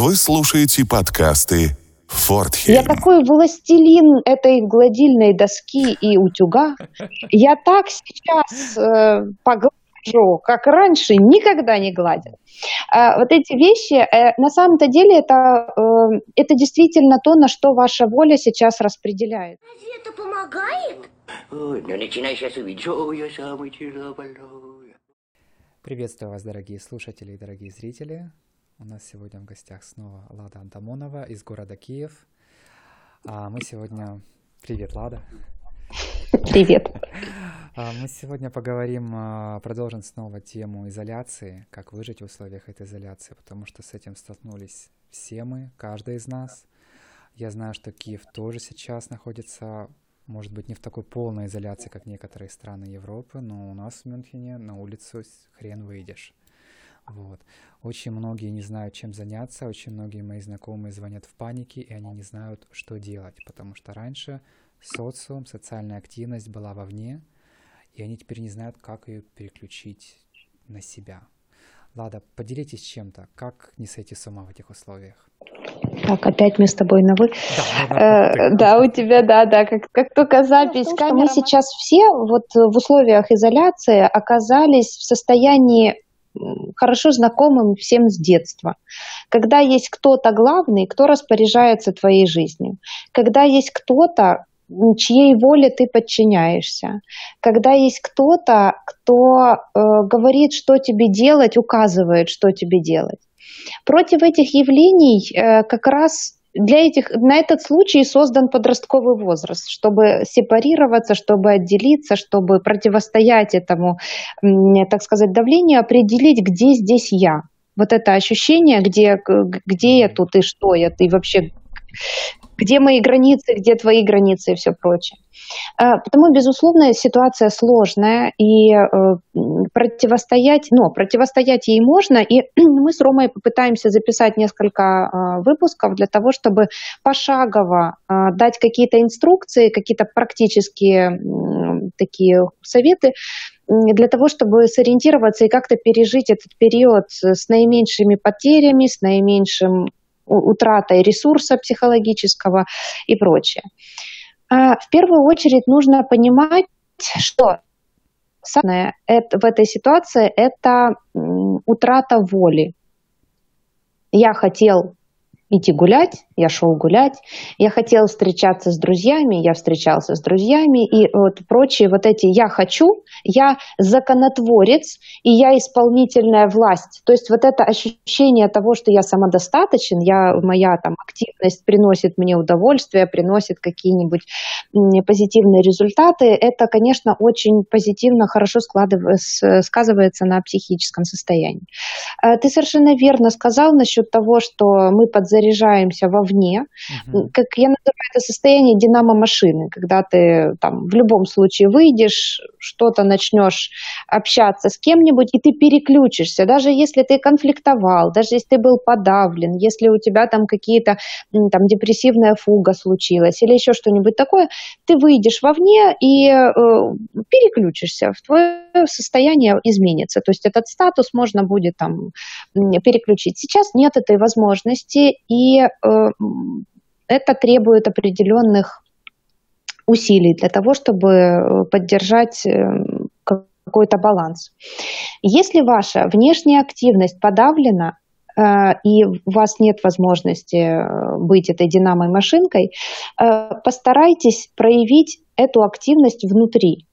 Вы слушаете подкасты Фортхельм. Я такой властелин этой гладильной доски и утюга. Я так сейчас э, поглажу, как раньше никогда не гладил. Э, вот эти вещи, э, на самом-то деле, это, э, это действительно то, на что ваша воля сейчас распределяет. Разве это помогает? Ой, ну начинай сейчас увидел, я самый тяжелый. Приветствую вас, дорогие слушатели и дорогие зрители. У нас сегодня в гостях снова Лада Антамонова из города Киев. А мы сегодня... Привет, Лада. Привет. А Мы сегодня поговорим, а, продолжим снова тему изоляции, как выжить в условиях этой изоляции, потому что с этим столкнулись все мы, каждый из нас. Я знаю, что Киев тоже сейчас находится, может быть, не в такой полной изоляции, как некоторые страны Европы, но у нас в Мюнхене на улицу хрен выйдешь. Вот. Очень многие не знают, чем заняться, очень многие мои знакомые звонят в панике, и они не знают, что делать, потому что раньше социум, социальная активность была вовне, и они теперь не знают, как ее переключить на себя. Лада, поделитесь чем-то, как не сойти с ума в этих условиях? Так, опять мы с тобой на вы. Да, Э, Да, у тебя, да, да, как, как только запись. что Мы сейчас все вот в условиях изоляции оказались в состоянии хорошо знакомым всем с детства. Когда есть кто-то главный, кто распоряжается твоей жизнью. Когда есть кто-то, чьей воле ты подчиняешься. Когда есть кто-то, кто э, говорит, что тебе делать, указывает, что тебе делать. Против этих явлений э, как раз для этих, на этот случай создан подростковый возраст, чтобы сепарироваться, чтобы отделиться, чтобы противостоять этому, так сказать, давлению, определить, где здесь я. Вот это ощущение, где, где я тут и что я, и вообще где мои границы, где твои границы и все прочее. Э, Потому, безусловно, ситуация сложная, и э, противостоять, но противостоять ей можно, и мы с Ромой попытаемся записать несколько э, выпусков для того, чтобы пошагово э, дать какие-то инструкции, какие-то практические такие советы, для того, чтобы сориентироваться и как-то пережить этот период с наименьшими потерями, с наименьшим утратой ресурса психологического и прочее. А, В первую очередь нужно понимать, что самое в этой ситуации это утрата воли. Я хотел идти гулять, я шел гулять, я хотел встречаться с друзьями, я встречался с друзьями, и вот прочие вот эти «я хочу», «я законотворец» и «я исполнительная власть». То есть вот это ощущение того, что я самодостаточен, я, моя там активность приносит мне удовольствие, приносит какие-нибудь позитивные результаты, это, конечно, очень позитивно, хорошо сказывается на психическом состоянии. Э, Ты совершенно верно сказал насчет того, что мы подзаряжаемся вовне. Мгм. Как я называю это состояние динамо-машины, когда ты там в любом случае выйдешь, что-то начнешь общаться с кем-нибудь, и ты переключишься, даже если ты конфликтовал, даже если ты был подавлен, если у тебя там какие-то там депрессивная фуга случилась или еще что-нибудь такое, ты выйдешь вовне и э, переключишься, в твое состояние изменится. То есть этот статус можно будет там переключить. Сейчас нет этой возможности, и э, это требует определенных усилий для того, чтобы э, поддержать э, ка- какой-то баланс. Если ваша внешняя активность подавлена, и у вас нет возможности быть этой динамой-машинкой, э, постарайтесь проявить эту активность внутри.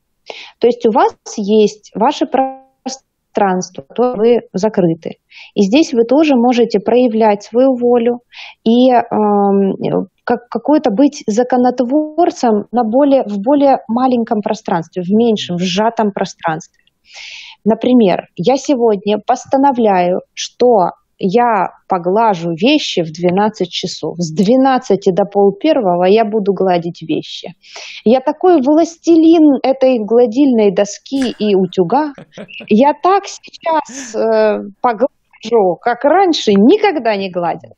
То есть у вас есть ваше пространство, то вы закрыты. И здесь вы тоже можете проявлять свою волю и эм, как какой-то быть законотворцем на более, в более маленьком пространстве, в меньшем, в сжатом пространстве. Например, я сегодня постановляю, что я поглажу вещи в 12 часов. С 12 до полпервого я буду гладить вещи. Я такой властелин этой гладильной доски и утюга. Я так сейчас э, поглажу, как раньше никогда не гладил.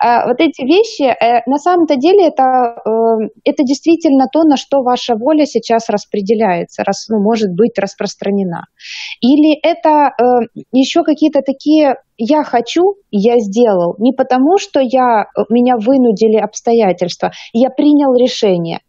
А, вот эти вещи, э, на самом-то деле, это, э, это действительно то, на что ваша воля сейчас распределяется, раз, ну, может быть распространена. Или это э, еще какие-то такие я хочу, я сделал. Не потому, что я, меня вынудили обстоятельства, я принял решение.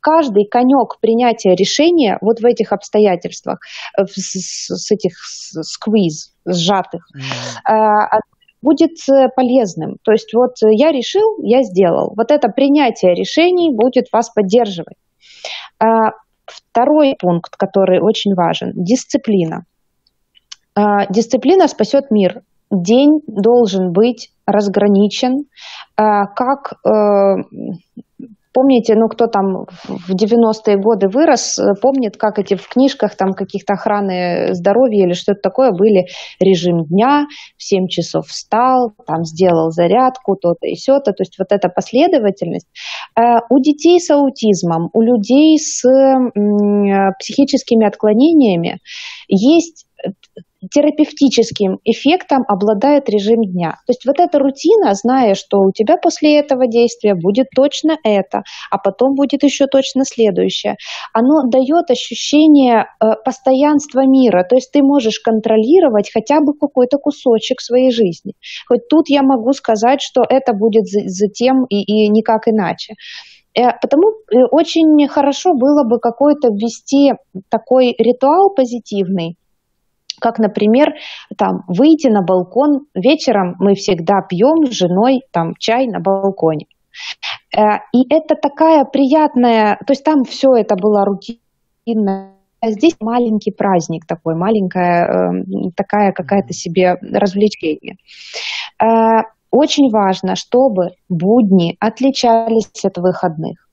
Каждый конек принятия решения вот в этих обстоятельствах, с, с этих сквиз, сжатых, mm-hmm будет э, полезным. То есть вот э, я решил, я сделал. Вот это принятие решений будет вас поддерживать. А, второй пункт, который очень важен, дисциплина. А, дисциплина спасет мир. День должен быть разграничен, а, как э, Помните, ну кто там в 90-е годы вырос, э, помнит, как эти в книжках там каких-то охраны здоровья или что-то такое были режим дня, в 7 часов встал, там сделал зарядку, то-то и сё-то. То есть вот эта последовательность. Э, у детей с аутизмом, у людей с психическими отклонениями есть терапевтическим эффектом обладает режим дня. То есть вот эта рутина, зная, что у тебя после этого действия будет точно это, а потом будет еще точно следующее, оно дает ощущение э, постоянства мира. То есть ты можешь контролировать хотя бы какой-то кусочек своей жизни. Хоть тут я могу сказать, что это будет затем и, и никак иначе. Э, потому э, очень хорошо было бы какой-то ввести такой ритуал позитивный, как, например, там, выйти на балкон вечером мы всегда пьем с женой там, чай на балконе. Э, и это такая приятная, то есть там все это было рутинно. А здесь маленький праздник такой, маленькая эм, такая какая-то себе развлечение. Э, очень важно, чтобы будни отличались от выходных.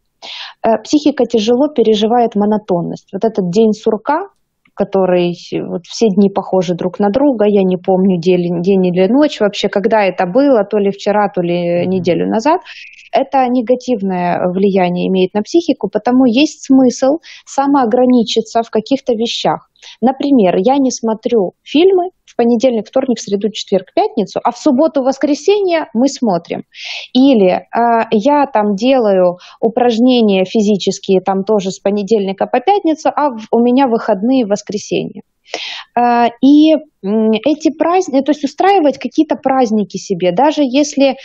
Э, психика тяжело переживает монотонность. Вот этот день сурка, который вот все дни похожи друг на друга, я не помню день, день или ночь вообще, когда это было, то ли вчера, то ли неделю назад, это негативное влияние имеет на психику, потому есть смысл самоограничиться в каких-то вещах. Например, я не смотрю фильмы, понедельник, вторник, среду, четверг, пятницу, а в субботу, воскресенье мы смотрим. Или э, я там делаю упражнения физические там тоже с понедельника по пятницу, а в, у меня выходные в воскресенье. А, и эти праздники, то есть устраивать какие-то праздники себе, даже если э,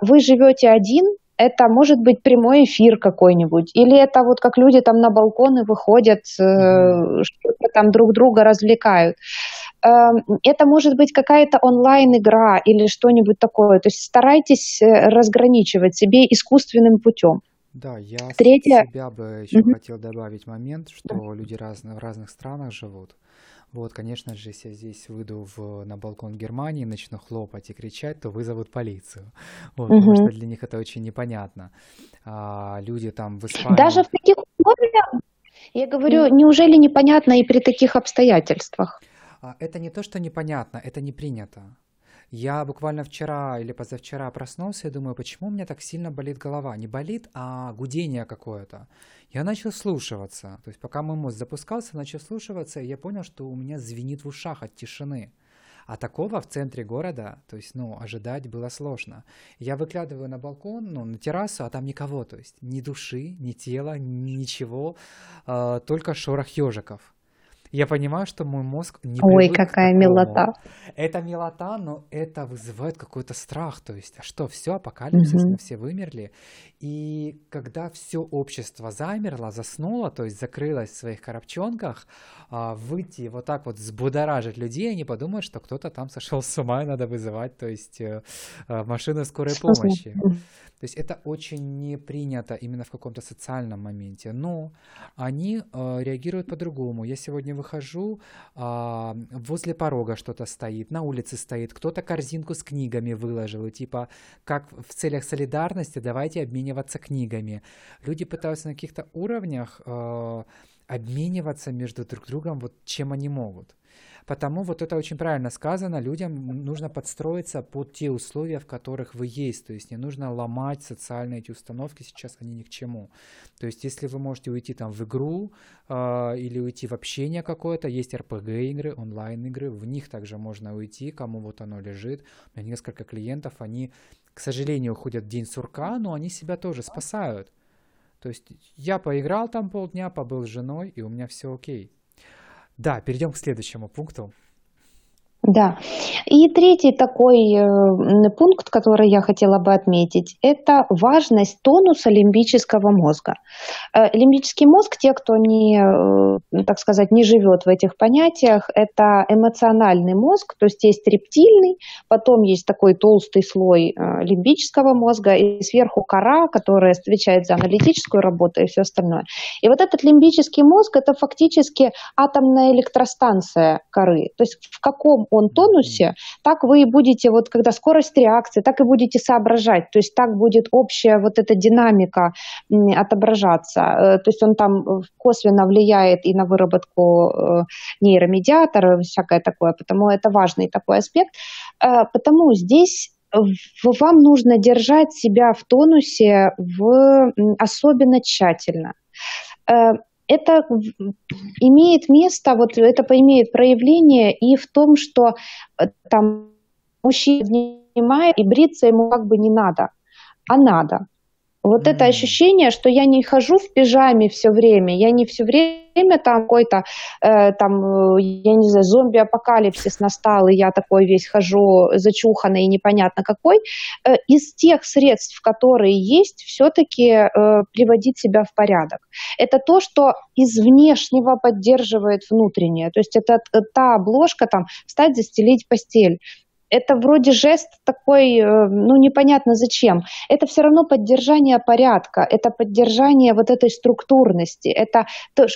вы живете один, это может быть прямой эфир какой-нибудь, или это вот как люди там на балконы выходят, э, что-то там друг друга развлекают. Эм, это может быть какая-то онлайн-игра или что-нибудь такое. То есть старайтесь э, разграничивать себе искусственным путем. Да, я Третье... себя бы еще угу. хотел добавить момент, что да. люди разные, в разных странах живут. Вот, конечно же, если я здесь выйду в, на балкон Германии, начну хлопать и кричать, то вызовут полицию. Вот, угу. Потому что для них это очень непонятно. А, люди там в Испании... Даже в таких условиях, я говорю, неужели непонятно и при таких обстоятельствах? А, это не то, что непонятно, это не принято. Я буквально вчера или позавчера проснулся и думаю, почему у меня так сильно болит голова? Не болит, а гудение какое-то. Я начал слушаться. То есть пока мой мозг запускался, начал слушаться, и я понял, что у меня звенит в ушах от тишины. А такого в центре города, то есть, ну, ожидать было сложно. Я выглядываю на балкон, ну, на террасу, а там никого, то есть ни души, ни тела, ничего, э, только шорох ежиков я понимаю, что мой мозг не Ой, какая милота. Это милота, но это вызывает какой-то страх. То есть, а что, все, апокалипсис, угу. мы все вымерли. И когда все общество замерло, заснуло, то есть закрылось в своих коробчонках, а, выйти вот так вот взбудоражить людей, они подумают, что кто-то там сошел с ума, и надо вызывать, то есть э, э, машину скорой помощи. То есть это очень не принято именно в каком-то социальном моменте, но они э, реагируют по-другому. Я сегодня выхожу, э, возле порога что-то стоит, на улице стоит, кто-то корзинку с книгами выложил, и типа, как в целях солидарности давайте обмениваться книгами. Люди пытаются на каких-то уровнях э, обмениваться между друг другом, вот чем они могут. Потому вот это очень правильно сказано, людям нужно подстроиться под те условия, в которых вы есть. То есть не нужно ломать социальные эти установки, сейчас они ни к чему. То есть если вы можете уйти там в игру э, или уйти в общение какое-то, есть RPG-игры, онлайн-игры, в них также можно уйти, кому вот оно лежит. У меня несколько клиентов, они к сожалению, уходят в день сурка, но они себя тоже спасают. То есть я поиграл там полдня, побыл с женой, и у меня все окей. Да, перейдем к следующему пункту. Да. И третий такой э, пункт, который я хотела бы отметить, это важность тонуса лимбического мозга. Э, лимбический мозг, те, кто не, э, так сказать, не живет в этих понятиях, это эмоциональный мозг, то есть есть рептильный, потом есть такой толстый слой лимбического мозга, и сверху кора, которая отвечает за аналитическую работу и все остальное. И вот этот лимбический мозг, это фактически атомная электростанция коры. То есть в каком он тонусе, так вы и будете, вот когда скорость реакции, так и будете соображать. То есть так будет общая вот эта динамика отображаться. Э, то есть он там косвенно влияет и на выработку э, нейромедиатора, всякое такое, потому это важный такой аспект. Э, потому здесь вам нужно держать себя в тонусе в, особенно тщательно это имеет место, вот это имеет проявление и в том, что э, там мужчина занимает, и бриться ему как бы не надо, а надо. Вот это ощущение, что я не хожу в пижаме все время, я не все время там какой-то, э, там, я не знаю, зомби-апокалипсис настал, и я такой весь хожу зачуханный и непонятно какой. Э, из тех средств, которые есть, все-таки э, приводить себя в порядок. Это то, что из внешнего поддерживает внутреннее. То есть это э, та обложка, там, встать, застелить постель это вроде жест такой, э, ну, непонятно зачем. Это все равно поддержание порядка, это поддержание вот этой структурности. Это,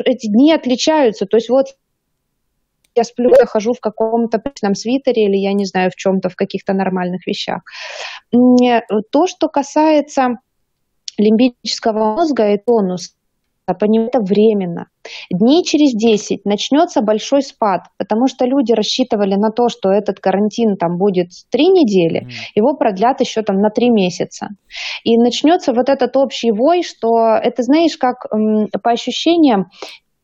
эти дни отличаются. То есть вот я сплю, я хожу в каком-то прочном свитере или, я не знаю, в чем-то, в каких-то нормальных вещах. То, что касается лимбического мозга и тонуса, понимать это временно. Дней через 10 начнется большой спад, потому что люди рассчитывали на то, что этот карантин там будет 3 недели, mm. его продлят еще там на 3 месяца. И начнется вот этот общий вой, что это, знаешь, как по ощущениям,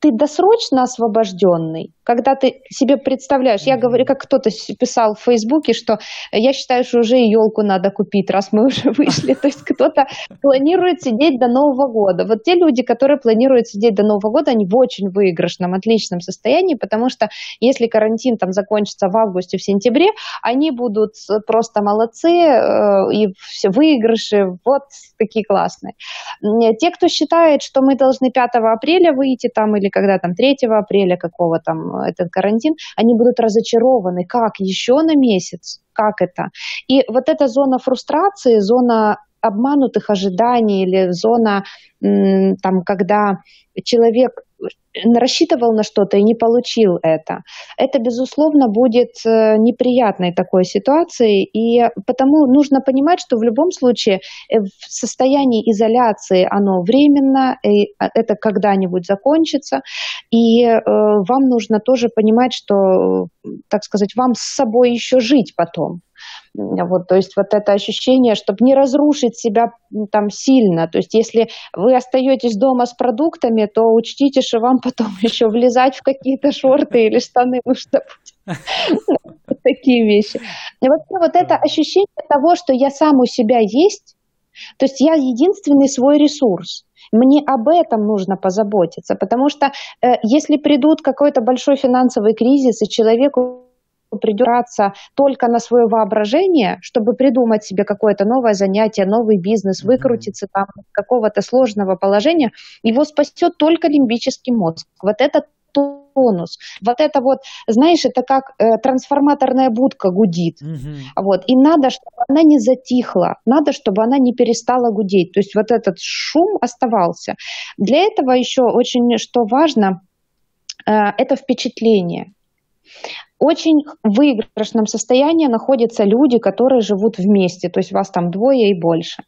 ты досрочно освобожденный, когда ты себе представляешь, я говорю, как кто-то писал в Фейсбуке, что я считаю, что уже елку надо купить, раз мы уже вышли. То есть кто-то планирует сидеть до Нового года. Вот те люди, которые планируют сидеть до Нового года, они в очень выигрышном, отличном состоянии, потому что если карантин там закончится в августе, в сентябре, они будут просто молодцы э, и все выигрыши вот такие классные. Те, кто считает, что мы должны 5 апреля выйти там или когда там 3 апреля какого там этот карантин, они будут разочарованы. Как? Еще на месяц? Как это? И вот эта зона фрустрации, зона обманутых ожиданий или зона, там, когда человек рассчитывал на что-то и не получил это. Это, безусловно, будет э, неприятной такой ситуацией, и потому нужно понимать, что в любом случае э, в состоянии изоляции оно временно, и а, это когда-нибудь закончится, и э, вам нужно тоже понимать, что, так сказать, вам с собой еще жить потом. Вот, то есть вот это ощущение, чтобы не разрушить себя там сильно. То есть если вы остаетесь дома с продуктами, то учтите, что вам потом еще влезать в какие-то шорты или штаны нужно Такие вещи. Вот, вот это ощущение того, что я сам у себя есть, то есть я единственный свой ресурс. Мне об этом нужно позаботиться, потому что э, если придут какой-то большой финансовый кризис, и человеку придираться только на свое воображение, чтобы придумать себе какое-то новое занятие, новый бизнес, выкрутиться там из какого-то сложного положения, его спасет только лимбический мозг. Вот этот тонус. Вот это вот, знаешь, это как э, трансформаторная будка гудит. Mm-hmm. Вот. И надо, чтобы она не затихла, надо, чтобы она не перестала гудеть. То есть вот этот шум оставался. Для этого еще очень, что важно, э, это впечатление очень выигрышном состоянии находятся люди, которые живут вместе, то есть вас там двое и больше.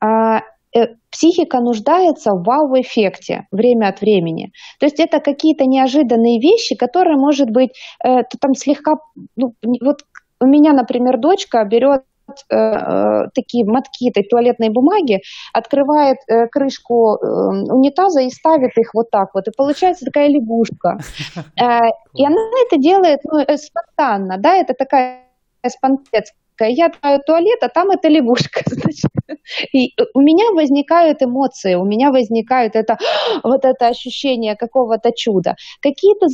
А, э, психика нуждается в вау-эффекте время от времени. То есть это какие-то неожиданные вещи, которые, может быть, э, там слегка... Ну, вот у меня, например, дочка берет э, э, такие мотки этой туалетной бумаги, открывает э, крышку э, унитаза и ставит их вот так вот. И получается такая лягушка. Э, и она это делает ну, спонтанно, да, это такая спонтанность лягушка. Я открываю туалет, а там эта лягушка. Значит, и у меня возникают эмоции, у меня возникают это, вот это ощущение какого-то чуда. Какие-то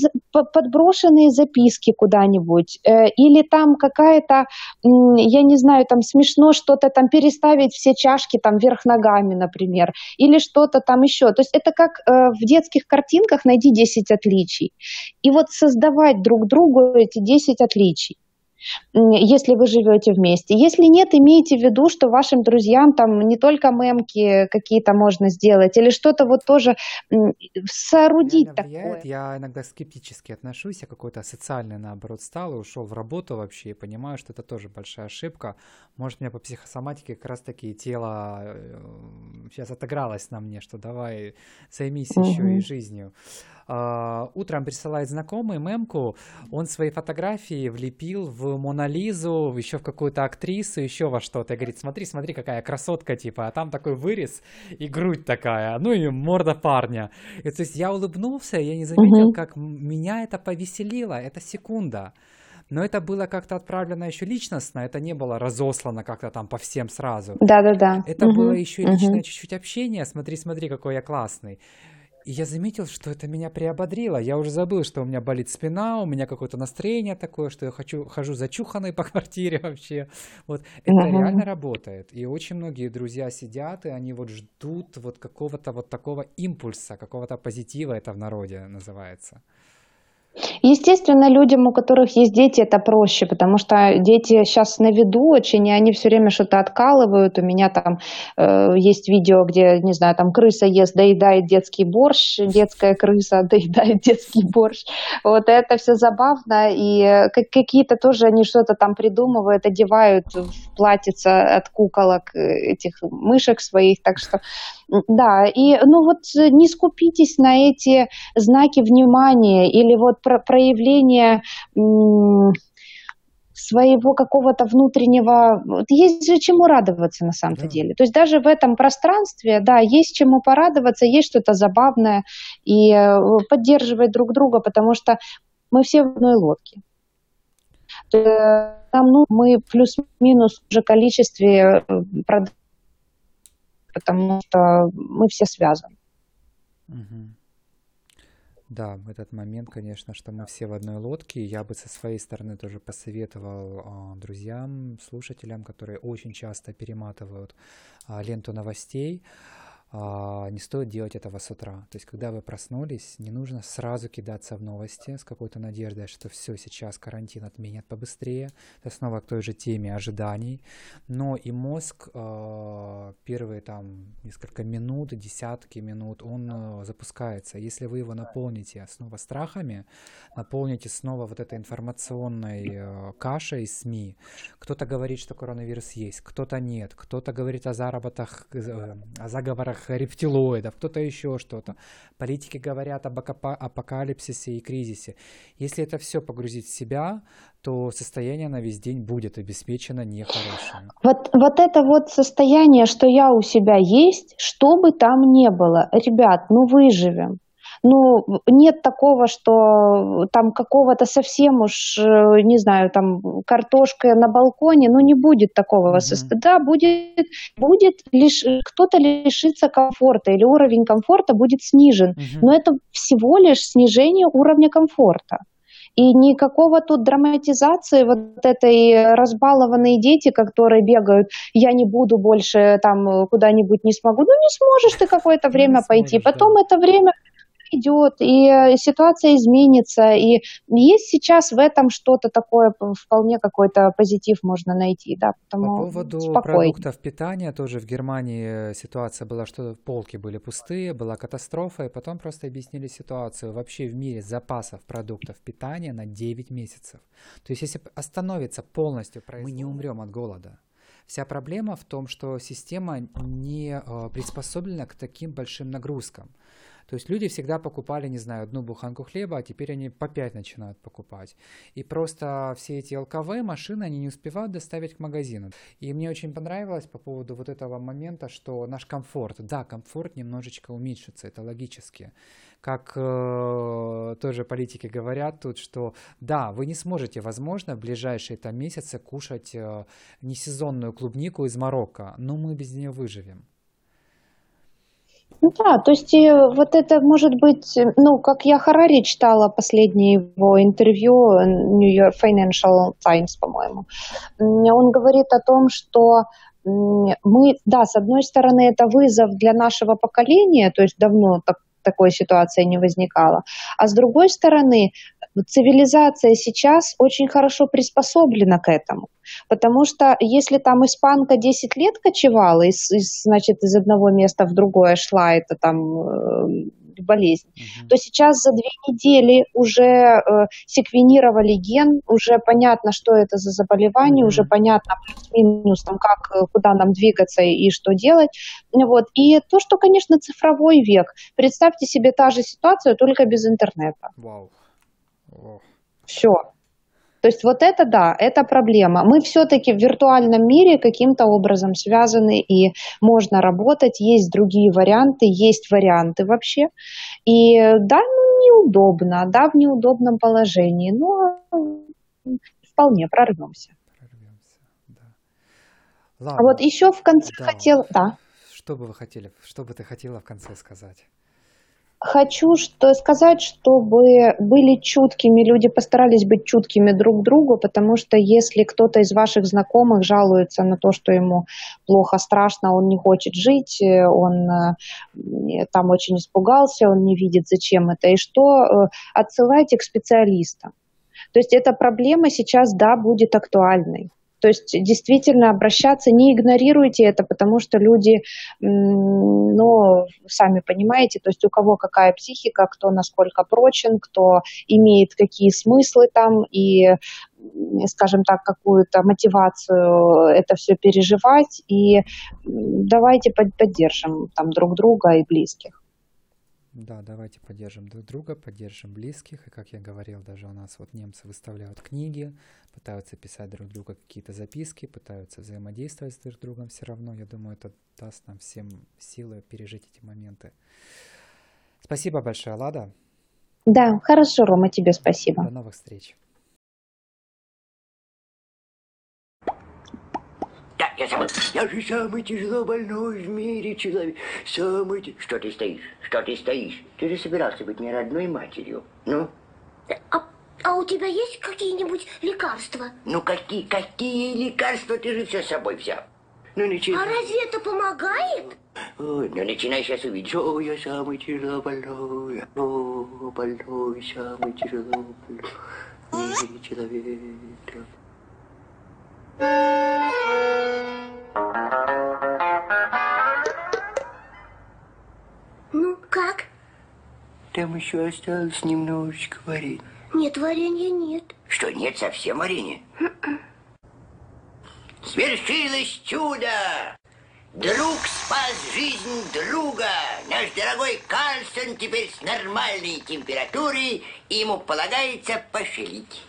подброшенные записки куда-нибудь, э, или там какая-то, я не знаю, там смешно что-то там переставить все чашки там вверх ногами, например, или что-то там еще. То есть это как э, в детских картинках «Найди 10 отличий». И вот создавать друг другу эти 10 отличий если вы живете вместе. Если нет, имейте в виду, что вашим друзьям там не только мемки какие-то можно сделать, или что-то вот тоже соорудить Реально такое. Я иногда скептически отношусь, я какой-то социальный, наоборот, стал и ушел в работу вообще, и понимаю, что это тоже большая ошибка. Может, у меня по психосоматике как раз-таки тело сейчас э, отыгралось на мне, что давай займись угу. еще и жизнью. Uh, утром присылает знакомый мемку, он свои фотографии влепил в Монолизу, еще в какую-то актрису, еще во что-то. И говорит, смотри, смотри, какая красотка, типа, а там такой вырез и грудь такая, ну и морда парня. И то есть я улыбнулся, я не заметил, uh-huh. как меня это повеселило, это секунда. Но это было как-то отправлено еще личностно, это не было разослано как-то там по всем сразу. Да-да-да. Это угу, было еще и личное угу. чуть-чуть общение. Смотри, смотри, какой я классный. И я заметил, что это меня приободрило. Я уже забыл, что у меня болит спина, у меня какое-то настроение такое, что я хочу, хожу зачуханной по квартире вообще. Вот это uh-huh. реально работает. И очень многие друзья сидят, и они вот ждут вот какого-то вот такого импульса, какого-то позитива, это в народе называется. Естественно, людям, у которых есть дети, это проще, потому что дети сейчас на виду очень, и они все время что-то откалывают. У меня там э, есть видео, где, не знаю, там крыса ест, доедает детский борщ, детская крыса доедает детский борщ. Вот это все забавно, и э, какие-то тоже они что-то там придумывают, одевают в платьица от куколок э, этих мышек своих, так что да, и ну вот не скупитесь на эти знаки внимания или вот про проявление своего какого-то внутреннего... Есть же чему радоваться на самом-то да. деле. То есть даже в этом пространстве, да, есть чему порадоваться, есть что-то забавное и э, поддерживать друг друга, потому что мы все в одной лодке. Там, ну, мы плюс-минус уже количестве э, потому что мы все связаны. Угу. Да, в этот момент, конечно, что мы все в одной лодке. Я бы со своей стороны тоже посоветовал э, друзьям, слушателям, которые очень часто перематывают э, ленту новостей, а, не стоит делать этого с утра. То есть, когда вы проснулись, не нужно сразу кидаться в новости с какой-то надеждой, что все, сейчас карантин отменят побыстрее. Это снова к той же теме ожиданий. Но и мозг а, первые там несколько минут, десятки минут, он а, запускается. Если вы его наполните снова страхами, наполните снова вот этой информационной кашей СМИ, кто-то говорит, что коронавирус есть, кто-то нет, кто-то говорит о заработах, э, о заговорах рептилоидов, кто-то еще что-то. Политики говорят об апокалипсисе и кризисе. Если это все погрузить в себя, то состояние на весь день будет обеспечено нехорошим. Вот, вот это вот состояние, что я у себя есть, что бы там ни было, ребят, ну выживем ну, нет такого, что там какого-то совсем уж, э, не знаю, там картошка на балконе, ну, не будет такого mm-hmm. Да, будет, будет лишь, кто-то лишится комфорта или уровень комфорта будет снижен, mm-hmm. но это всего лишь снижение уровня комфорта. И никакого тут драматизации вот этой разбалованные дети, которые бегают, я не буду больше там куда-нибудь не смогу. Ну, не сможешь ты какое-то время не пойти. Сможешь, Потом да. это время идет, и э, ситуация изменится, и есть сейчас в этом что-то такое, вполне какой-то позитив можно найти, да, потому По поводу спокойнее. продуктов питания, тоже в Германии э, ситуация была, что полки были пустые, была катастрофа, и потом просто объяснили ситуацию. Вообще в мире запасов продуктов питания на 9 месяцев. То есть если остановится полностью, мы не умрем от голода. Вся проблема в том, что система не э, приспособлена к таким большим нагрузкам. То есть люди всегда покупали, не знаю, одну буханку хлеба, а теперь они по пять начинают покупать. И просто все эти ЛКВ машины, они не успевают доставить к магазину. И мне очень понравилось по поводу вот этого момента, что наш комфорт, да, комфорт немножечко уменьшится, это логически. Как э, тоже политики говорят тут, что да, вы не сможете, возможно, в ближайшие там месяцы кушать э, несезонную клубнику из Марокко, но мы без нее выживем. Ну да, то есть э, вот это может быть, э, ну, как я Харари читала последнее его интервью э, New York Financial Times, по-моему, он говорит о том, что мы, да, с одной стороны, это вызов для нашего поколения, то есть давно так, такой ситуации не возникало, а с другой стороны, цивилизация сейчас очень хорошо приспособлена к этому. Потому что если там испанка 10 лет кочевала, из, из, значит, из одного места в другое шла, это там э, болезнь, угу. то сейчас за две недели уже э, секвенировали ген, уже понятно, что это за заболевание, угу. уже понятно плюс-минус, там, как, э, куда нам двигаться и что делать. Вот. И то, что, конечно, цифровой век. Представьте себе та же ситуация, только без интернета. Вау. Все. То есть вот это да, это проблема. Мы все-таки в виртуальном мире каким-то образом связаны и можно работать, есть другие варианты, есть варианты вообще. И да, ну, неудобно, да, в неудобном положении, но вполне прорвемся. Прорвемся, да. Ладно. А вот еще в конце да. хотел, да. Что бы вы хотели, что бы ты хотела в конце сказать? Хочу что, сказать, чтобы были чуткими, люди постарались быть чуткими друг другу, потому что если кто-то из ваших знакомых жалуется на то, что ему плохо, страшно, он не хочет жить, он э, там очень испугался, он не видит, зачем это и что, э, отсылайте к специалистам. То есть эта проблема сейчас, да, будет актуальной. То есть действительно обращаться, не игнорируйте это, потому что люди, ну, сами понимаете, то есть у кого какая психика, кто насколько прочен, кто имеет какие смыслы там и скажем так, какую-то мотивацию это все переживать, и давайте поддержим там друг друга и близких. Да, давайте поддержим друг друга, поддержим близких. И как я говорил, даже у нас вот немцы выставляют книги, пытаются писать друг другу какие-то записки, пытаются взаимодействовать с друг другом все равно. Я думаю, это даст нам всем силы пережить эти моменты. Спасибо большое, Лада. Да, хорошо, Рома, тебе спасибо. До новых встреч. Я сам... Я же самый тяжело больной в мире человек. Самый... Что ты стоишь? Что ты стоишь? Ты же собирался быть мне родной матерью. Ну? А, а у тебя есть какие-нибудь лекарства? Ну, какие, какие лекарства? Ты же все с собой взял. Ну, начинай. А разве это помогает? Ой, ну, начинай сейчас увидишь. О, я самый тяжело больной. О, больной, самый тяжело больной мире человек. Там еще осталось немножечко варенья. Нет, варенья нет. Что, нет совсем варенья? Свершилось чудо! Друг спас жизнь друга. Наш дорогой Карлсон теперь с нормальной температурой, и ему полагается пошелить.